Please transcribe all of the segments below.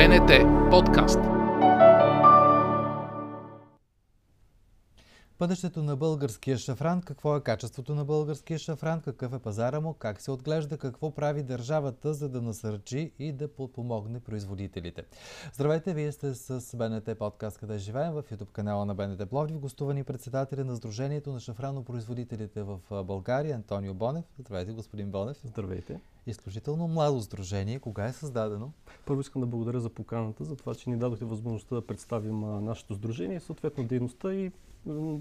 БНТ подкаст. Бъдещето на българския шафран, какво е качеството на българския шафран, какъв е пазара му, как се отглежда, какво прави държавата, за да насърчи и да подпомогне производителите. Здравейте, вие сте с БНТ подкаст Къде живеем в YouTube канала на БНТ Пловдив, гостувани председателя на Сдружението на шафранопроизводителите в България Антонио Бонев. Здравейте, господин Бонев. Здравейте изключително младо сдружение. Кога е създадено? Първо искам да благодаря за поканата, за това, че ни дадохте възможността да представим нашето сдружение съответно дейността и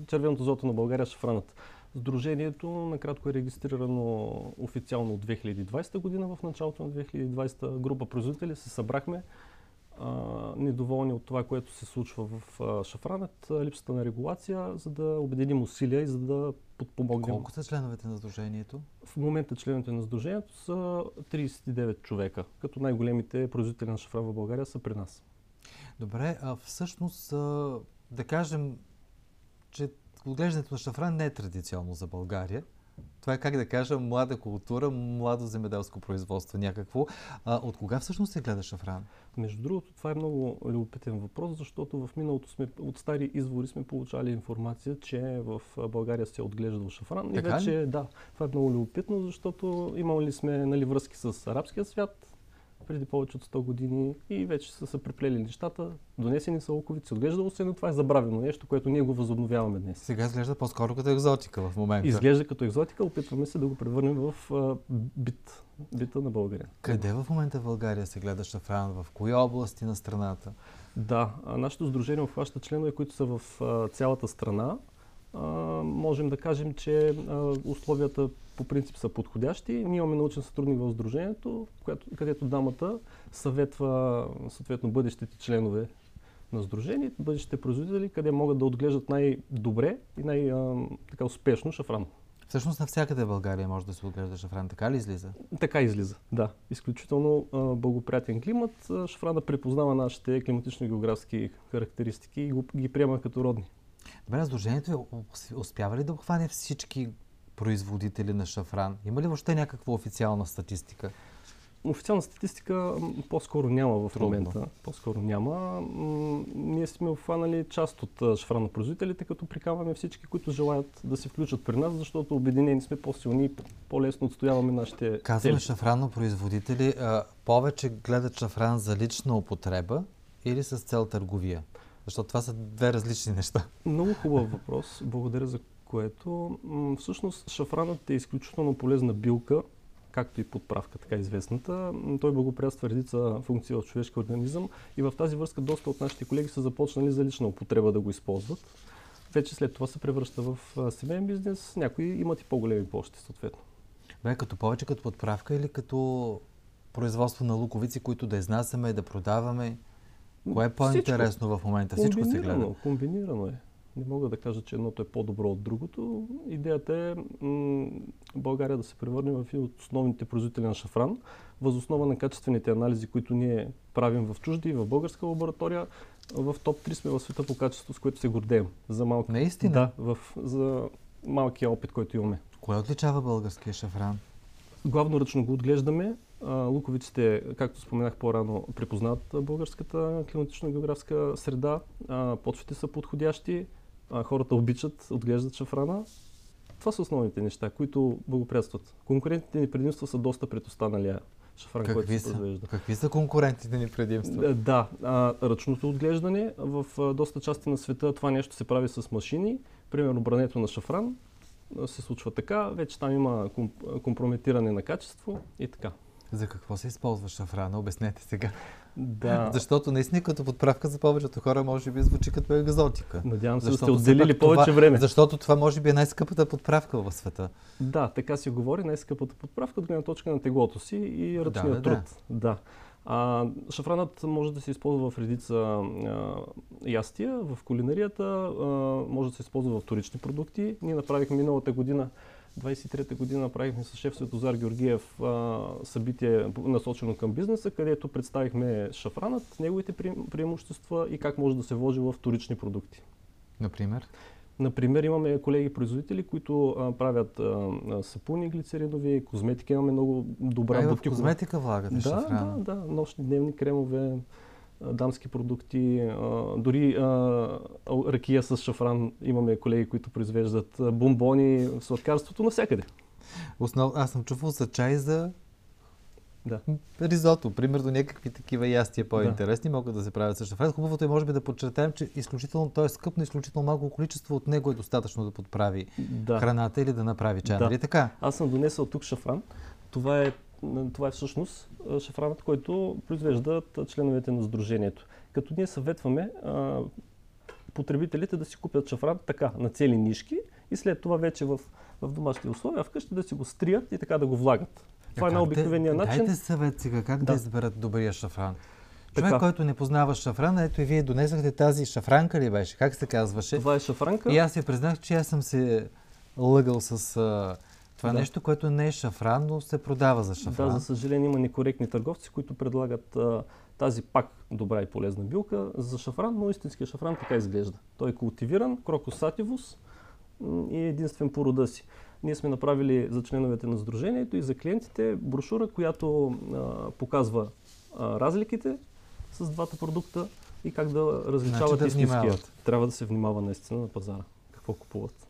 червеното злато на България шафранът. Сдружението накратко е регистрирано официално от 2020 година. В началото на 2020 група производители се събрахме недоволни от това, което се случва в а, Шафранът, липсата на регулация, за да обединим усилия и за да подпомогнем. Колко са членовете на Сдружението? В момента членовете на Сдружението са 39 човека, като най-големите производители на шафран в България са при нас. Добре, а всъщност да кажем, че отглеждането на шафран не е традиционно за България. Това е, как да кажа, млада култура, младо земеделско производство някакво. А, от кога всъщност се гледа шафран? Между другото, това е много любопитен въпрос, защото в миналото сме, от стари извори сме получали информация, че в България се е отглеждал шафран. Така и вече, ли? да, това е много любопитно, защото имали сме нали, връзки с арабския свят, преди повече от 100 години и вече са се приплели нещата, донесени са луковици, отглеждало се, но това е забравено нещо, което ние го възобновяваме днес. Сега изглежда по-скоро като екзотика в момента. Изглежда като екзотика, опитваме се да го превърнем в а, бит, бита на България. Къде в момента в България се гледа шафран? В кои области на страната? Да, нашето сдружение обхваща членове, които са в а, цялата страна можем да кажем, че условията по принцип са подходящи. Ние имаме научен сътрудник в Сдружението, където дамата съветва съответно бъдещите членове на Сдружението, бъдещите производители, къде могат да отглеждат най-добре и най-успешно шафран. Всъщност навсякъде в България може да се отглежда шафран, така ли излиза? Така излиза, да. Изключително а, благоприятен климат. Шафрана препознава нашите климатично-географски характеристики и го, ги приема като родни. Добре, Сдружението успява ли да обхване всички производители на шафран? Има ли въобще някаква официална статистика? Официална статистика по-скоро няма в Трудно. момента. По-скоро няма. Ние сме обхванали част от шафранопроизводителите, като приканваме всички, които желаят да се включат при нас, защото обединени сме по-силни и по-лесно отстояваме нашите Казваме шафранопроизводители, повече гледат шафран за лична употреба или с цел търговия? Защото това са две различни неща. Много хубав въпрос. Благодаря за което. Всъщност шафранът е изключително полезна билка, както и подправка, така известната. Той благоприятства редица функции в човешкия организъм и в тази връзка доста от нашите колеги са започнали за лична употреба да го използват. Вече след това се превръща в семейен бизнес. Някои имат и по-големи площи, съответно. Бе, като повече като подправка или като производство на луковици, които да изнасяме, да продаваме? Кое е по-интересно в момента? Всичко се гледа. Комбинирано е. Не мога да кажа, че едното е по-добро от другото. Идеята е м- България да се превърне в един от основните производители на шафран, възоснова на качествените анализи, които ние правим в чужди и в българска лаборатория. В топ 3 сме в света по качество, с което се гордеем. За малки... Наистина? Да, в, за малкия опит, който имаме. Кое отличава българския шафран? Главно ръчно го отглеждаме. Луковиците, както споменах по-рано, припознат българската климатично-географска среда. Почвите са подходящи. Хората обичат, отглеждат шафрана. Това са основните неща, които благоприятстват. Конкурентните ни предимства са доста пред останалия шафран, Какви който се произвежда. Какви са конкурентите ни предимства? Да, а, ръчното отглеждане. В а, доста части на света това нещо се прави с машини. Примерно брането на шафран се случва така. Вече там има компрометиране на качество и така. За какво се използва шафрана? Обяснете сега. Да. Защото наистина като подправка за повечето хора може би звучи като екзотика. Надявам се да сте отделили повече това, време. Защото това може би е най-скъпата подправка в света. Да, така се говори, най-скъпата подправка от гледна точка на теглото си и ръчния да, труд. Да. да. А, шафранът може да се използва в редица а, ястия, в кулинарията, а, може да се използва в вторични продукти. Ние направихме миналата година 23-та година направихме с шеф Светозар Георгиев а, събитие насочено към бизнеса, където представихме шафранът, неговите преимущества и как може да се вложи в вторични продукти. Например? Например, имаме колеги-производители, които а, правят а, сапуни глицеринови, козметика имаме много добра а бутикова. в козметика влагате да, шафрана? Да, да, нощни дневни кремове, дамски продукти, дори ракия с шафран. Имаме колеги, които произвеждат бомбони, сладкарството навсякъде. Основ... Аз съм чувал за чай за да. Ризото, примерно някакви такива ястия по-интересни да. могат да се правят също. шафран. Хубавото е може би да подчертаем, че изключително, той е скъп, но изключително малко количество от него е достатъчно да подправи да. храната или да направи чай. Да. Нали така? Аз съм донесъл тук шафран. Това е, това е всъщност шафранът, който произвеждат членовете на Сдружението. Като ние съветваме а, потребителите да си купят шафран така, на цели нишки и след това вече в, в домашни условия вкъщи да си го стрият и така да го влагат. Това е най-обикновения начин. Дайте съвет сега как да, да изберат добрия шафран. Човек, така. който не познава шафран, ето и вие донесахте тази шафранка ли беше? Как се казваше? Това е шафранка. И аз си признах, че аз съм се лъгал с а, това да. нещо, което не е шафран, но се продава за шафран. Да, за съжаление има некоректни търговци, които предлагат а, тази пак добра и полезна билка за шафран, но истинския шафран така изглежда. Той е култивиран, крокосативус и е единствен по рода си. Ние сме направили за членовете на Сдружението и за клиентите брошура, която а, показва а, разликите с двата продукта и как да различават значи да Трябва да се внимава наистина на пазара. Какво купуват.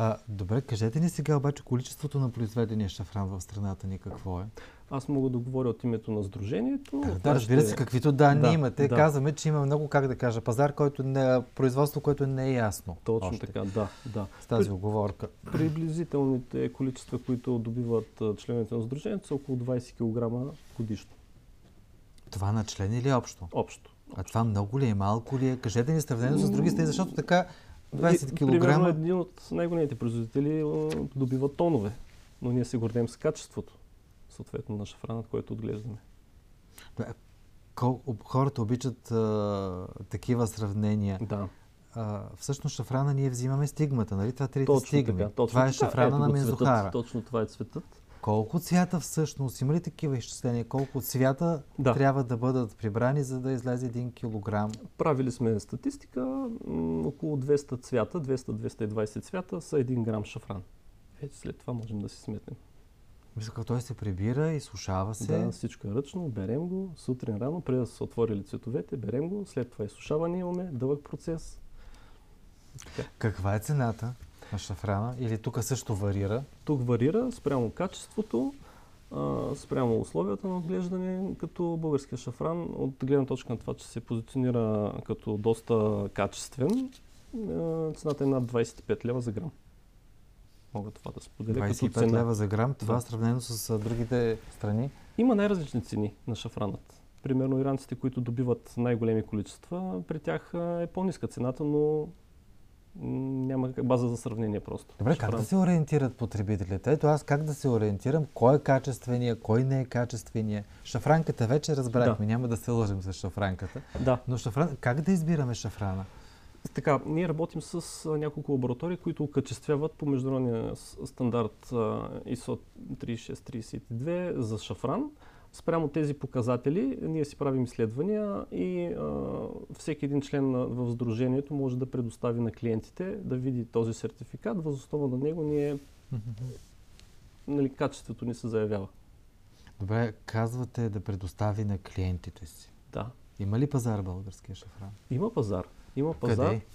А, добре, кажете ни сега обаче количеството на произведения шафран в страната ни какво е? Аз мога да говоря от името на Сдружението. Да, да разбира се, каквито данни да, имате. Да. Казваме, че има много, как да кажа, пазар, който не, производство, което не е ясно. Точно още. така, да, да. С тази оговорка. Приблизителните количества, които добиват членовете на Сдружението, са около 20 кг годишно. Това на член или общо? Общо. А това много ли е, малко ли е? Кажете ни сравнено с други страни, защото така 20 кг. Примерно един от най-големите производители добива тонове, но ние се гордеем с качеството, съответно на шафранът, който отглеждаме. Хората обичат а, такива сравнения. Да. А, всъщност шафрана ние взимаме стигмата, нали? Това трите точно стигми. Така, точно това е шафрана Ето на Мензухара. Точно това е цветът. Колко цвята всъщност? Има ли такива изчисления? Колко цвята да. трябва да бъдат прибрани, за да излезе 1 кг? Правили сме статистика. около 200 цвята, 200-220 цвята са 1 грам шафран. Ето след това можем да си сметнем. Мисля, той се прибира и сушава се. Да, всичко е ръчно. Берем го сутрин рано, преди да са отворили цветовете, берем го. След това изсушаване имаме дълъг процес. Така. Каква е цената? На шафрана? Или тук също варира? Тук варира спрямо качеството, спрямо условията на отглеждане, като българския шафран, от гледна точка на това, че се позиционира като доста качествен, цената е над 25 лева за грам. Мога това да споделя 25 като цена. лева за грам, това да. сравнено с другите страни? Има най-различни цени на шафранът. Примерно иранците, които добиват най-големи количества, при тях е по-ниска цената, но няма база за сравнение просто. Добре, как да се ориентират потребителите? Ето аз как да се ориентирам, кой е качествения, кой не е качествения. Шафранката вече разбрахме, да. няма да се лъжим с шафранката. Да. Но шафран... как да избираме шафрана? Така, ние работим с няколко лаборатории, които окачествяват по международния стандарт ISO 3632 за шафран спрямо тези показатели ние си правим изследвания и а, всеки един член на, в Сдружението може да предостави на клиентите да види този сертификат. Възоснова на него ние нали, качеството ни се заявява. Добре, казвате да предостави на клиентите си. Да. Има ли пазар българския шафран? Има пазар. Има пазар. Къде?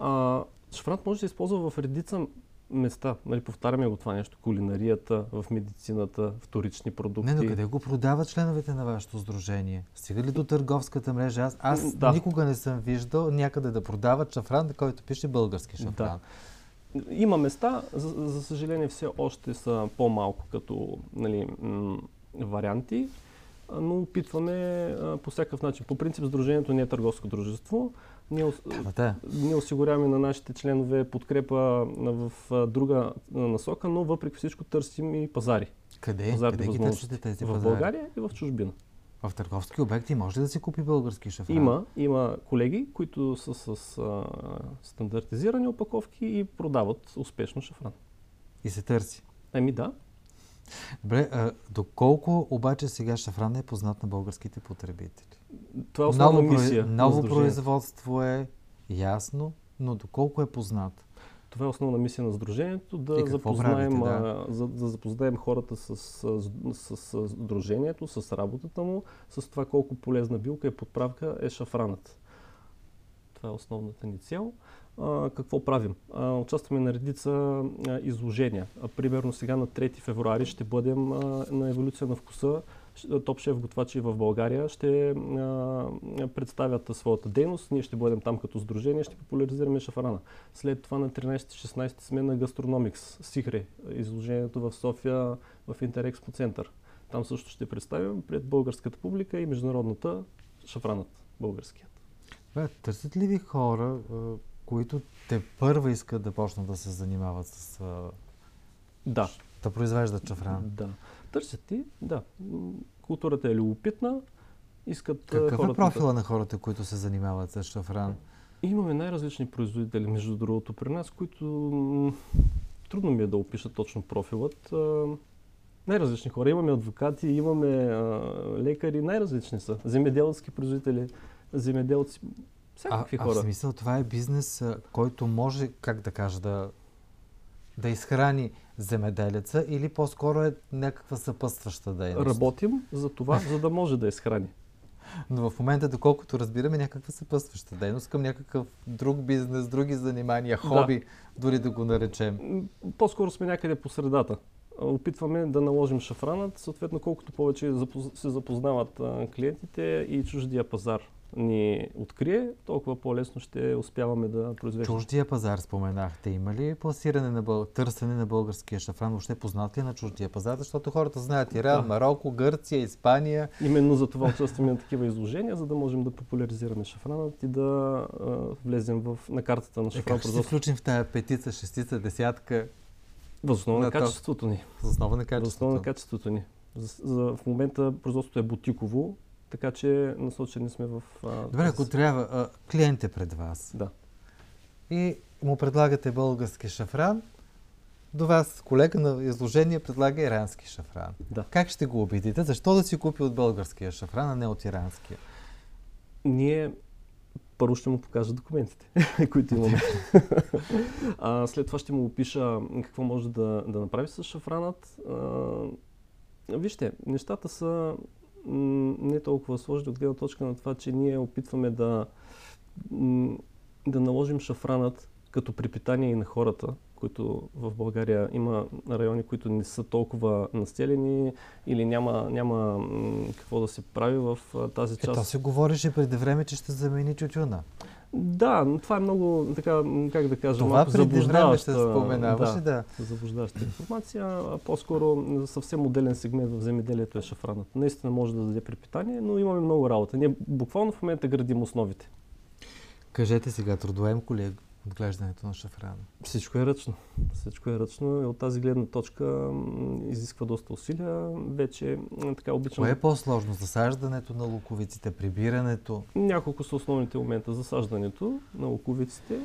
А, шафранът може да се използва в редица места. Нали, повтаряме го това нещо. Кулинарията, в медицината, вторични продукти. Не, но къде го продават членовете на вашето сдружение? Стига ли до търговската мрежа? Аз, аз да. никога не съм виждал някъде да продават шафран, на който пише български шафран. Да. Има места, за, за съжаление все още са по-малко като нали, м- варианти, но опитваме а, по всякакъв начин. По принцип, Сдружението не е търговско дружество. Ние, да, ние осигуряваме на нашите членове подкрепа в друга насока, но въпреки всичко търсим и пазари. Къде? Пазарни Къде ги търсите тези пазари? В България и в чужбина. В търговски обекти може ли да се купи български шафран? Има, има колеги, които са с а, стандартизирани опаковки и продават успешно шафран. И се търси? Ами да. Добре, а, доколко обаче сега шафран е познат на българските потребители? Това е основна ново, мисия. Ново производство е ясно, но доколко е познат? Това е основна мисия на Сдружението, да запознаем, да? За, да запознаем хората с, с, с, с Сдружението, с работата му, с това колко полезна билка и подправка е шафранът. Това е основната ни цел. А, какво правим? А, участваме на редица а, изложения. Примерно сега на 3 февруари ще бъдем на еволюция на вкуса топ шеф готвачи в България ще а, представят своята дейност. Ние ще бъдем там като сдружение, ще популяризираме шафрана. След това на 13-16 сме на Гастрономикс, Сихре, изложението в София в Интерекспо център. Там също ще представим пред българската публика и международната шафранът българският. Бе, търсят ли ви хора, които те първа искат да почнат да се занимават с... Да. Да произвеждат шафран? Да. Търсят ти, да. Културата е любопитна. Искат Какъв хората, е профила на хората, които се занимават с шафран? Имаме най-различни производители, между другото, при нас, които трудно ми е да опиша точно профилът. най-различни хора. Имаме адвокати, имаме лекари, най-различни са. Земеделски производители, земеделци, всякакви а, хора. А в смисъл това е бизнес, който може, как да кажа, да, да изхрани земеделеца или по-скоро е някаква съпътстваща дейност? Работим за това, за да може да изхрани. Но в момента, доколкото разбираме, някаква съпътстваща дейност към някакъв друг бизнес, други занимания, хоби, да. дори да го наречем. По-скоро сме някъде по средата. Опитваме да наложим шафранът, съответно колкото повече се запознават клиентите и чуждия пазар ни открие, толкова по-лесно ще успяваме да произвеждаме. Чуждия пазар споменахте. Има ли пласиране на бъл... търсене на българския шафран? Въобще познат ли е на чуждия пазар? Защото хората знаят Иран, да. Марокко, Гърция, Испания. Именно за това участваме на такива изложения, за да можем да популяризираме шафранът и да а, влезем в, на картата на шафран. Е, как ще се включим в тая петица, шестица, десятка? Възоснова на, на качеството ни. Възоснова на качеството. Възоснова на качеството ни. За, за, в момента производството е бутиково, така че насочени сме в... А, Добре, ако трябва, а, клиент е пред вас. Да. И му предлагате български шафран, до вас колега на изложение предлага ирански шафран. Да. Как ще го убедите? Защо да си купи от българския шафран, а не от иранския? Ние първо ще му покажа документите, които имаме. а, след това ще му опиша какво може да, да направи с шафранът. А, вижте, нещата са не толкова сложни от гледна точка на това, че ние опитваме да, да наложим шафранът като припитание и на хората, които в България има райони, които не са толкова населени или няма, няма какво да се прави в тази част. Ето се говореше преди време, че ще замени чучуна. Да, но това е много, така, как да кажа, това малко заблуждаваща, ще споменаваше, да, да. заблуждаваща информация. А по-скоро съвсем моделен сегмент в земеделието е шафранът. Наистина може да даде препитание, но имаме много работа. Ние буквално в момента градим основите. Кажете сега, трудоемко ли е отглеждането на шафрана? Всичко е ръчно. Всичко е ръчно и от тази гледна точка изисква доста усилия. Вече така обичам... Кое е по-сложно? Засаждането на луковиците, прибирането? Няколко са основните момента. Засаждането на луковиците.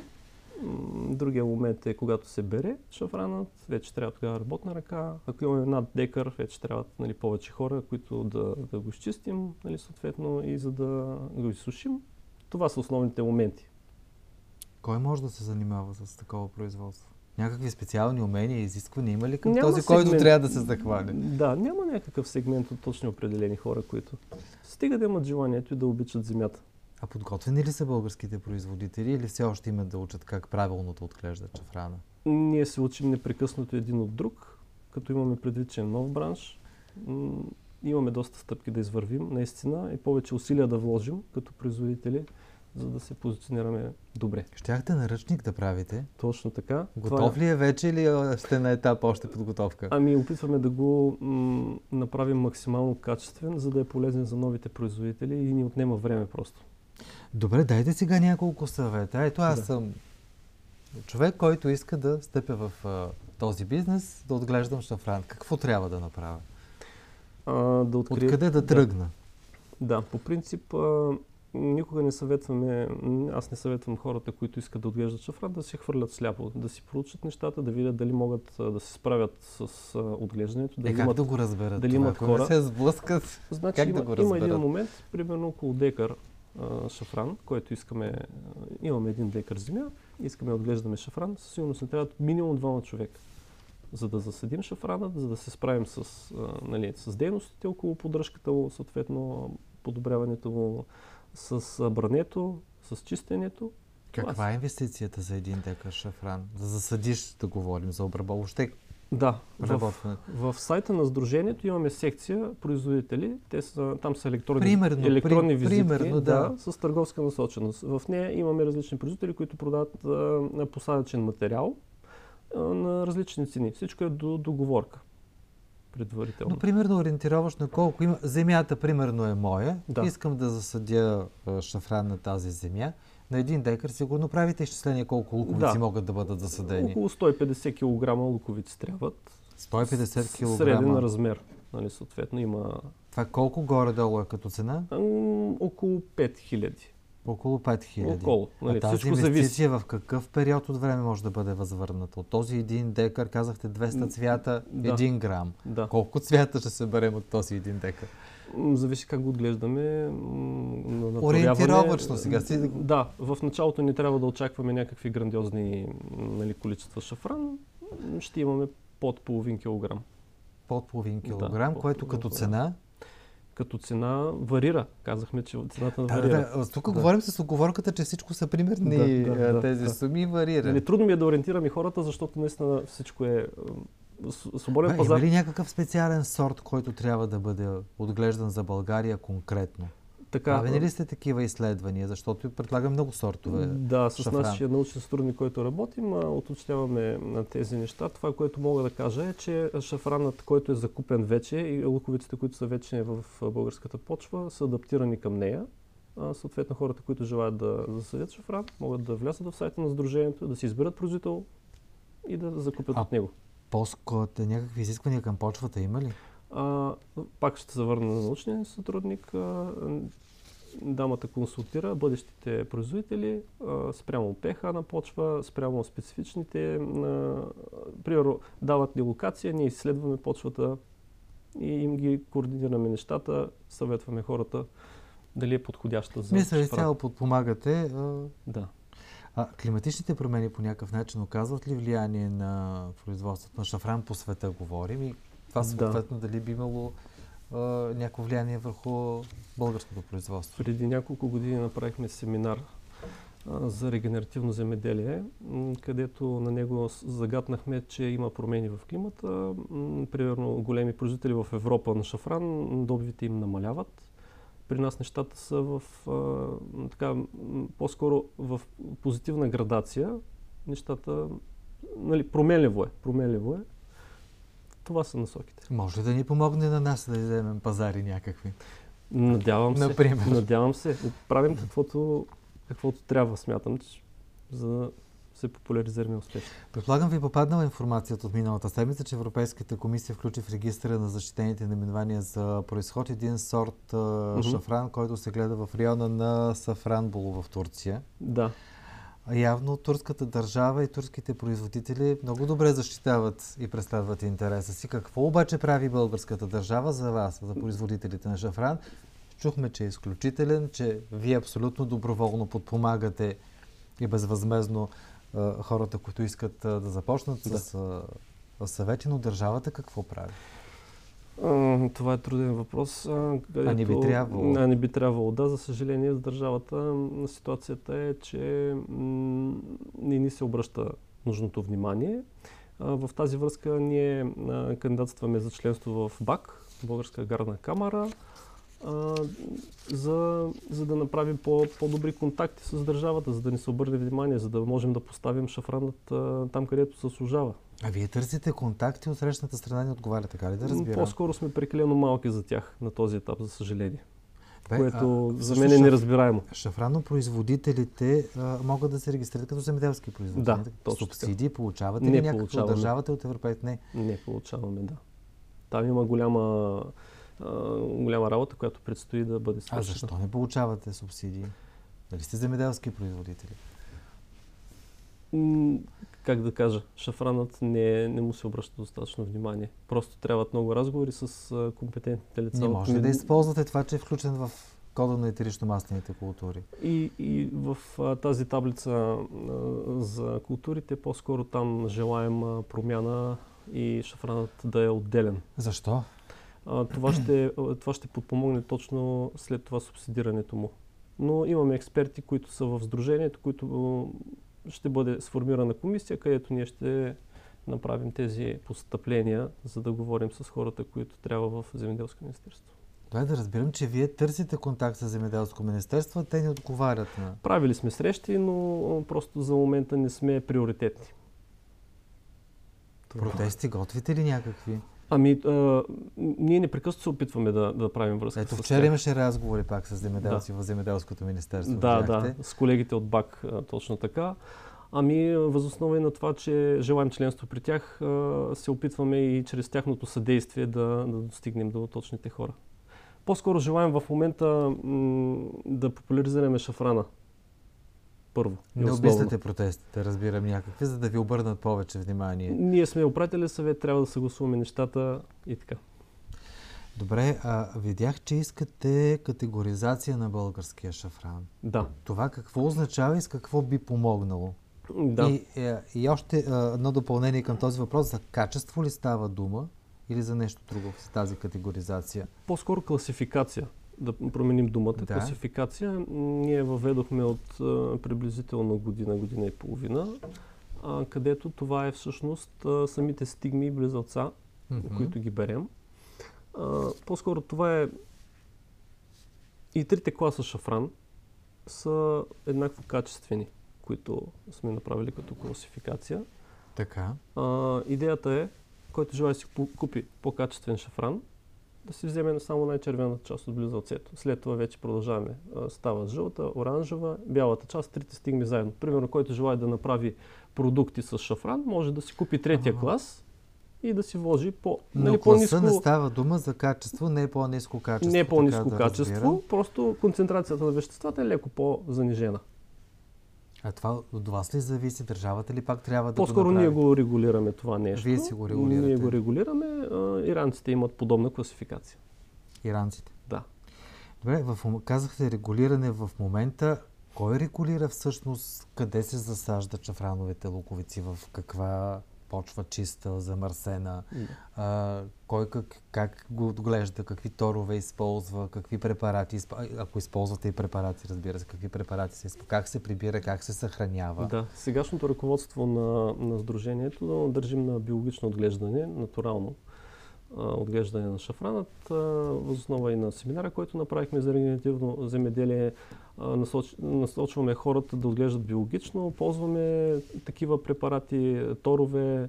Другия момент е когато се бере шафранът, вече трябва тогава работна ръка. Ако имаме над декар, вече трябва нали, повече хора, които да, да го изчистим, нали, съответно, и за да го изсушим. Това са основните моменти. Кой може да се занимава с такова производство? Някакви специални умения и изисквания има ли към няма този, сегмент. който трябва да се захване? Да, няма някакъв сегмент от точно определени хора, които стига да имат желанието и да обичат земята. А подготвени ли са българските производители или все още имат да учат как правилно да отглеждат чафрана? Ние се учим непрекъснато един от друг, като имаме предвид, че е нов бранш. Имаме доста стъпки да извървим, наистина, и повече усилия да вложим като производители за да се позиционираме добре. Щяхте наръчник да правите? Точно така. Готов Това... ли е вече или сте на етап още подготовка? Ами опитваме да го м- направим максимално качествен, за да е полезен за новите производители и ни отнема време просто. Добре, дайте сега няколко съвета. Ето аз да. съм човек, който иска да стъпя в а, този бизнес, да отглеждам шафран. Какво трябва да направя? А, да открие... Откъде да тръгна? Да, да по принцип а, никога не съветваме, аз не съветвам хората, които искат да отглеждат шафран, да се хвърлят сляпо, да си проучат нещата, да видят дали могат да се справят с отглеждането. Дали е, как имат, да го разберат? Дали имат хора. се сблъскат, значи, как има, да го разберат? Има един момент, примерно около декар а, шафран, който искаме, имаме един декар земя искаме да отглеждаме шафран, със сигурност не трябват минимум двама човека. За да засадим шафрана, за да се справим с, а, нали, с дейностите около поддръжката му, съответно подобряването му с брането, с чистенето. Каква е инвестицията за един декар шафран? Да засадиш, да говорим за обработка. Въобще да, в, в сайта на Сдружението имаме секция производители. Те са, там са електронни, примерно, електронни при, визитки примерно, да. да. с търговска насоченост. В нея имаме различни производители, които продават а, посадъчен материал а, на различни цени. Всичко е до договорка предварително. Но примерно ориентироваш на колко има. Земята примерно е моя. Да. Искам да засадя шафран на тази земя на един декар сигурно правите изчисление колко луковици да. могат да бъдат засадени. Около 150 кг луковици трябват. 150 кг? Среден размер. Нали, съответно има... Това колко горе-долу е като цена? около 5000. Около 5000. Около. Нали, а тази инвестиция зависи. в какъв период от време може да бъде възвърната? От този един декар, казахте 200 цвята, да. 1 грам. Да. Колко цвята ще се берем от този един декар? Зависи как го отглеждаме. Ориентировачно сега. Да, в началото не трябва да очакваме някакви грандиозни нали, количества шафран. Ще имаме под половин килограм. Под половин килограм, да, което като цена? Като цена варира. Казахме, че цената да, варира. Да, тук да. говорим с оговорката, че всичко са примерни да, да, тези да, суми варира. Нали, трудно ми е да ориентирам и хората, защото наистина всичко е свободен пазар. Има ли някакъв специален сорт, който трябва да бъде отглеждан за България конкретно? Така, Правени ли сте такива изследвания? Защото предлагам много сортове. Да, с шафран. нашия научен сътрудник, който работим, уточняваме на тези неща. Това, което мога да кажа е, че шафранът, който е закупен вече и луковиците, които са вече в българската почва, са адаптирани към нея. Съответно, хората, които желаят да засадят шафран, могат да влязат в сайта на Сдружението, да си изберат производител и да закупят а, от него. Поскот, някакви изисквания към почвата има ли? А, пак ще се върна на научния сътрудник. А, дамата консултира бъдещите производители а, спрямо ПХ на почва, спрямо специфичните. А, примерно, дават ни локация, ние изследваме почвата и им ги координираме нещата, съветваме хората дали е подходяща за Мисля, изцяло подпомагате. А... Да. А климатичните промени по някакъв начин оказват ли влияние на производството на шафран по света, говорим? И това съответно да. дали би имало а, някакво влияние върху българското производство? Преди няколко години направихме семинар за регенеративно земеделие, където на него загаднахме, че има промени в климата. Примерно големи производители в Европа на шафран, добивите им намаляват при нас нещата са в а, така, по-скоро в позитивна градация. Нещата, нали, променливо е. Променливо е. Това са насоките. Може да ни помогне на нас да вземем пазари някакви? Надявам се. Например. Надявам се. Правим каквото, каквото трябва, смятам, че, за се популяризираме успешно. Предполагам ви попаднала информацията от миналата седмица, че Европейската комисия включи в регистъра на защитените наименования за происход един сорт mm-hmm. шафран, който се гледа в района на Сафранболо в Турция. Да. Явно турската държава и турските производители много добре защитават и преследват интереса си. Какво обаче прави българската държава за вас, за производителите на шафран? Чухме, че е изключителен, че вие абсолютно доброволно подпомагате и безвъзмезно хората, които искат да започнат да. с съвети, но държавата какво прави? Това е труден въпрос. Където, а не би трябвало? А не би трябвало, да. За съжаление, с държавата ситуацията е, че не ни се обръща нужното внимание. В тази връзка ние кандидатстваме за членство в БАК, Българска гарна камера а, за, за да направим по, по-добри контакти с държавата, за да ни се обърне внимание, за да можем да поставим шафранът там, където се служава. А вие търсите контакти от срещната страна не отговаря, така ли да разбирам? По-скоро сме прекалено малки за тях на този етап, за съжаление. Бе, което а, за мен е неразбираемо. Шафранопроизводителите а, могат да се регистрират като земеделски производители. Да, точно Субсидии получавате ли някакво държавата от Европейт? Не. Не получаваме, да. Там има голяма голяма работа, която предстои да бъде свършена. А защо не получавате субсидии? Дали сте земеделски производители? Как да кажа, шафранът не, не му се обръща достатъчно внимание. Просто трябват много разговори с компетентните лица. Не може ли да използвате това, че е включен в кода на етерично-маслените култури. И, и в а, тази таблица а, за културите по-скоро там желаем а, промяна и шафранът да е отделен. Защо? А, това, ще, това ще подпомогне точно след това субсидирането му. Но имаме експерти, които са в сдружението, които ще бъде сформирана комисия, където ние ще направим тези постъпления, за да говорим с хората, които трябва в Земеделско министерство. Това е да разбирам, че вие търсите контакт с Земеделско министерство, те не отговарят на... Правили сме срещи, но просто за момента не сме приоритетни. Протести готвите ли някакви? Ами, а, ние непрекъснато се опитваме да, да правим връзка Ето, вчера имаше разговори пак с земеделци да. в Земеделското министерство. Да, да, с колегите от БАК точно така. Ами, възоснова и на това, че желаем членство при тях, се опитваме и чрез тяхното съдействие да, да достигнем до точните хора. По-скоро желаем в момента м- да популяризираме шафрана. Първо. Не обмисляте протестите, разбирам някакви, за да ви обърнат повече внимание. Ние сме управители съвет, трябва да съгласуваме нещата и така. Добре, а видях, че искате категоризация на българския шафран. Да. Това какво означава и с какво би помогнало? Да. И, и, е, и още едно допълнение към този въпрос. За качество ли става дума или за нещо друго в тази категоризация? По-скоро класификация. Да променим думата. Да. Класификация. Ние въведохме от приблизително година, година и половина, а, където това е всъщност самите стигми и близълца, mm-hmm. които ги берем. По-скоро това е и трите класа шафран са еднакво качествени които сме направили като класификация. Така. А, идеята е, който желая да си купи по-качествен шафран, да си вземе само най-червената част от близълцето. След това вече продължаваме. Става жълта, оранжева, бялата част, трите стигми заедно. Примерно, който желая да направи продукти с шафран, може да си купи третия ага. клас и да си вложи по Но нали, по-ниско... не става дума за качество, не е по-ниско качество. Не е по-ниско качество, да просто концентрацията на веществата е леко по-занижена. А това от вас ли зависи? Държавата ли пак трябва да По-скоро го ние го регулираме това нещо. Вие си го регулирате? Ние го регулираме. А, иранците имат подобна класификация. Иранците? Да. Добре, в, казахте регулиране в момента. Кой регулира всъщност къде се засаждат шафрановите луковици, в каква почва чиста, замърсена, а, кой как, как го отглежда, какви торове използва, какви препарати, ако използвате и препарати, разбира се, какви препарати се използва, как се прибира, как се съхранява. Да, сегашното ръководство на, на Сдружението държим на биологично отглеждане, натурално отглеждане на шафранът, възоснова и на семинара, който направихме за регенеративно земеделие. Насоч, насочваме хората да отглеждат биологично, ползваме такива препарати, торове,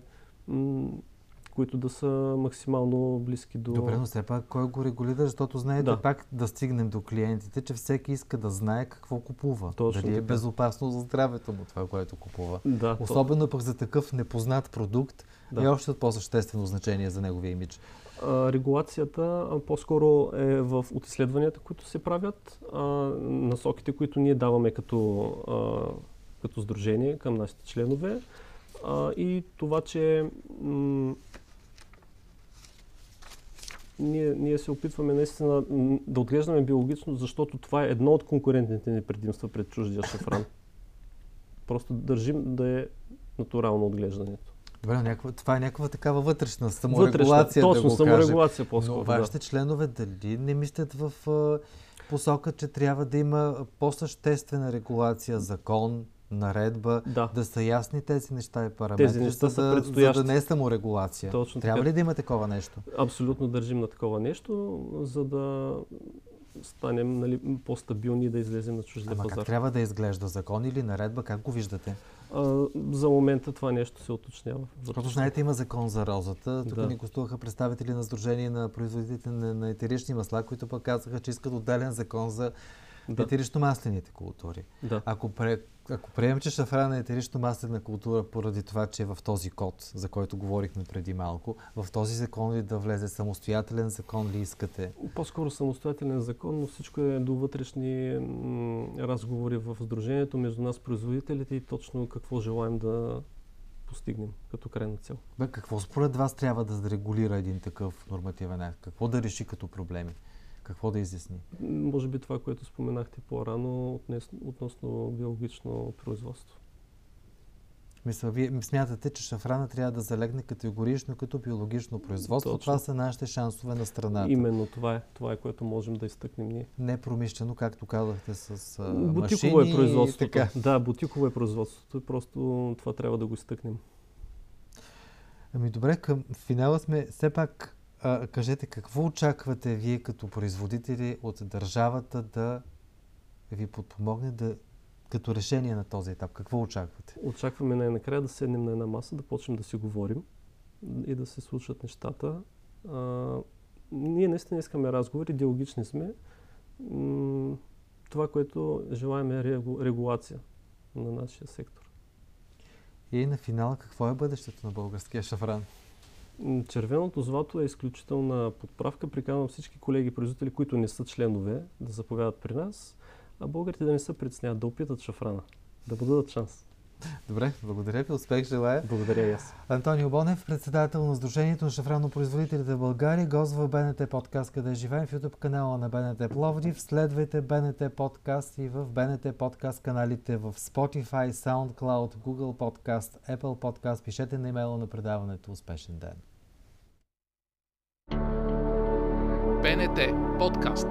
които да са максимално близки до... Добре, но все пак кой го регулира, защото знаете да. пак да стигнем до клиентите, че всеки иска да знае какво купува. Точно Дали е безопасно за здравето му това, което купува. Да, Особено пък за такъв непознат продукт да. е още по-съществено значение за неговия имидж. А, регулацията по-скоро е в от изследванията, които се правят, а, насоките, които ние даваме като, като сдружение към нашите членове и това, че м- ние, ние се опитваме наистина да отглеждаме биологично, защото това е едно от конкурентните ни предимства пред чуждия шафран. Просто държим да е натурално отглеждането. Добре, някаква, това е някаква такава вътрешна саморегулация. Вътрешна, точно, да саморегулация по-скоро. Но вашите да. членове дали не мислят в посока, че трябва да има по-съществена регулация, закон, наредба, да. да са ясни тези неща и параметри, тези неща за, да, за да не е саморегулация. Точно Трябва така. ли да има такова нещо? Абсолютно държим на такова нещо, за да станем нали, по-стабилни и да излезем на чуждия Ама пазар. как трябва да изглежда закон или наредба? Как го виждате? А, за момента това нещо се уточнява. Защото знаете, има закон за розата. Тук да. ни гостуваха представители на Сдружение на производителите на, на етерични масла, които пък казаха, че искат отделен закон за да. етерично-маслените култури. Да. Ако, пре, ако приемем, че шафрана е етерично-маслена култура поради това, че е в този код, за който говорихме преди малко, в този закон ли да влезе самостоятелен закон ли искате? По-скоро самостоятелен закон, но всичко е до вътрешни м- разговори в Сдружението между нас, производителите и точно какво желаем да постигнем като крайна цел. Бе, какво според вас трябва да регулира един такъв нормативен акт? Какво да реши като проблеми? Какво да изясни? Може би това, което споменахте по-рано относно биологично производство. Мисля, вие смятате, че шафрана трябва да залегне категорично като биологично производство. Точно. Това са нашите шансове на страната. Именно това е. Това е, което можем да изтъкнем ние. Не промишлено, както казахте, с а, Бутиково машини е производството. Така. Да, бутиково е производството. Просто това трябва да го изтъкнем. Ами добре, към финала сме. Все пак, а, кажете, какво очаквате вие като производители от държавата да ви подпомогне да като решение на този етап? Какво очаквате? Очакваме най-накрая да седнем на една маса, да почнем да си говорим и да се случват нещата. А, ние наистина искаме разговори, диалогични сме. М- това, което желаем е регулация на нашия сектор. И на финала, какво е бъдещето на българския шафран? Червеното злато е изключителна подправка. Приканвам всички колеги производители, които не са членове, да заповядат при нас а българите да не се притесняват, да опитат шафрана, да му дадат шанс. Добре, благодаря ви. Успех желая. Благодаря и аз. Антонио Бонев, председател на Сдружението на шафранопроизводителите в България, гост в БНТ подкаст Къде живеем в YouTube канала на БНТ Пловдив. Следвайте БНТ подкаст и в БНТ подкаст каналите в Spotify, SoundCloud, Google Podcast, Apple Podcast. Пишете на имейла на предаването. Успешен ден! БНТ подкаст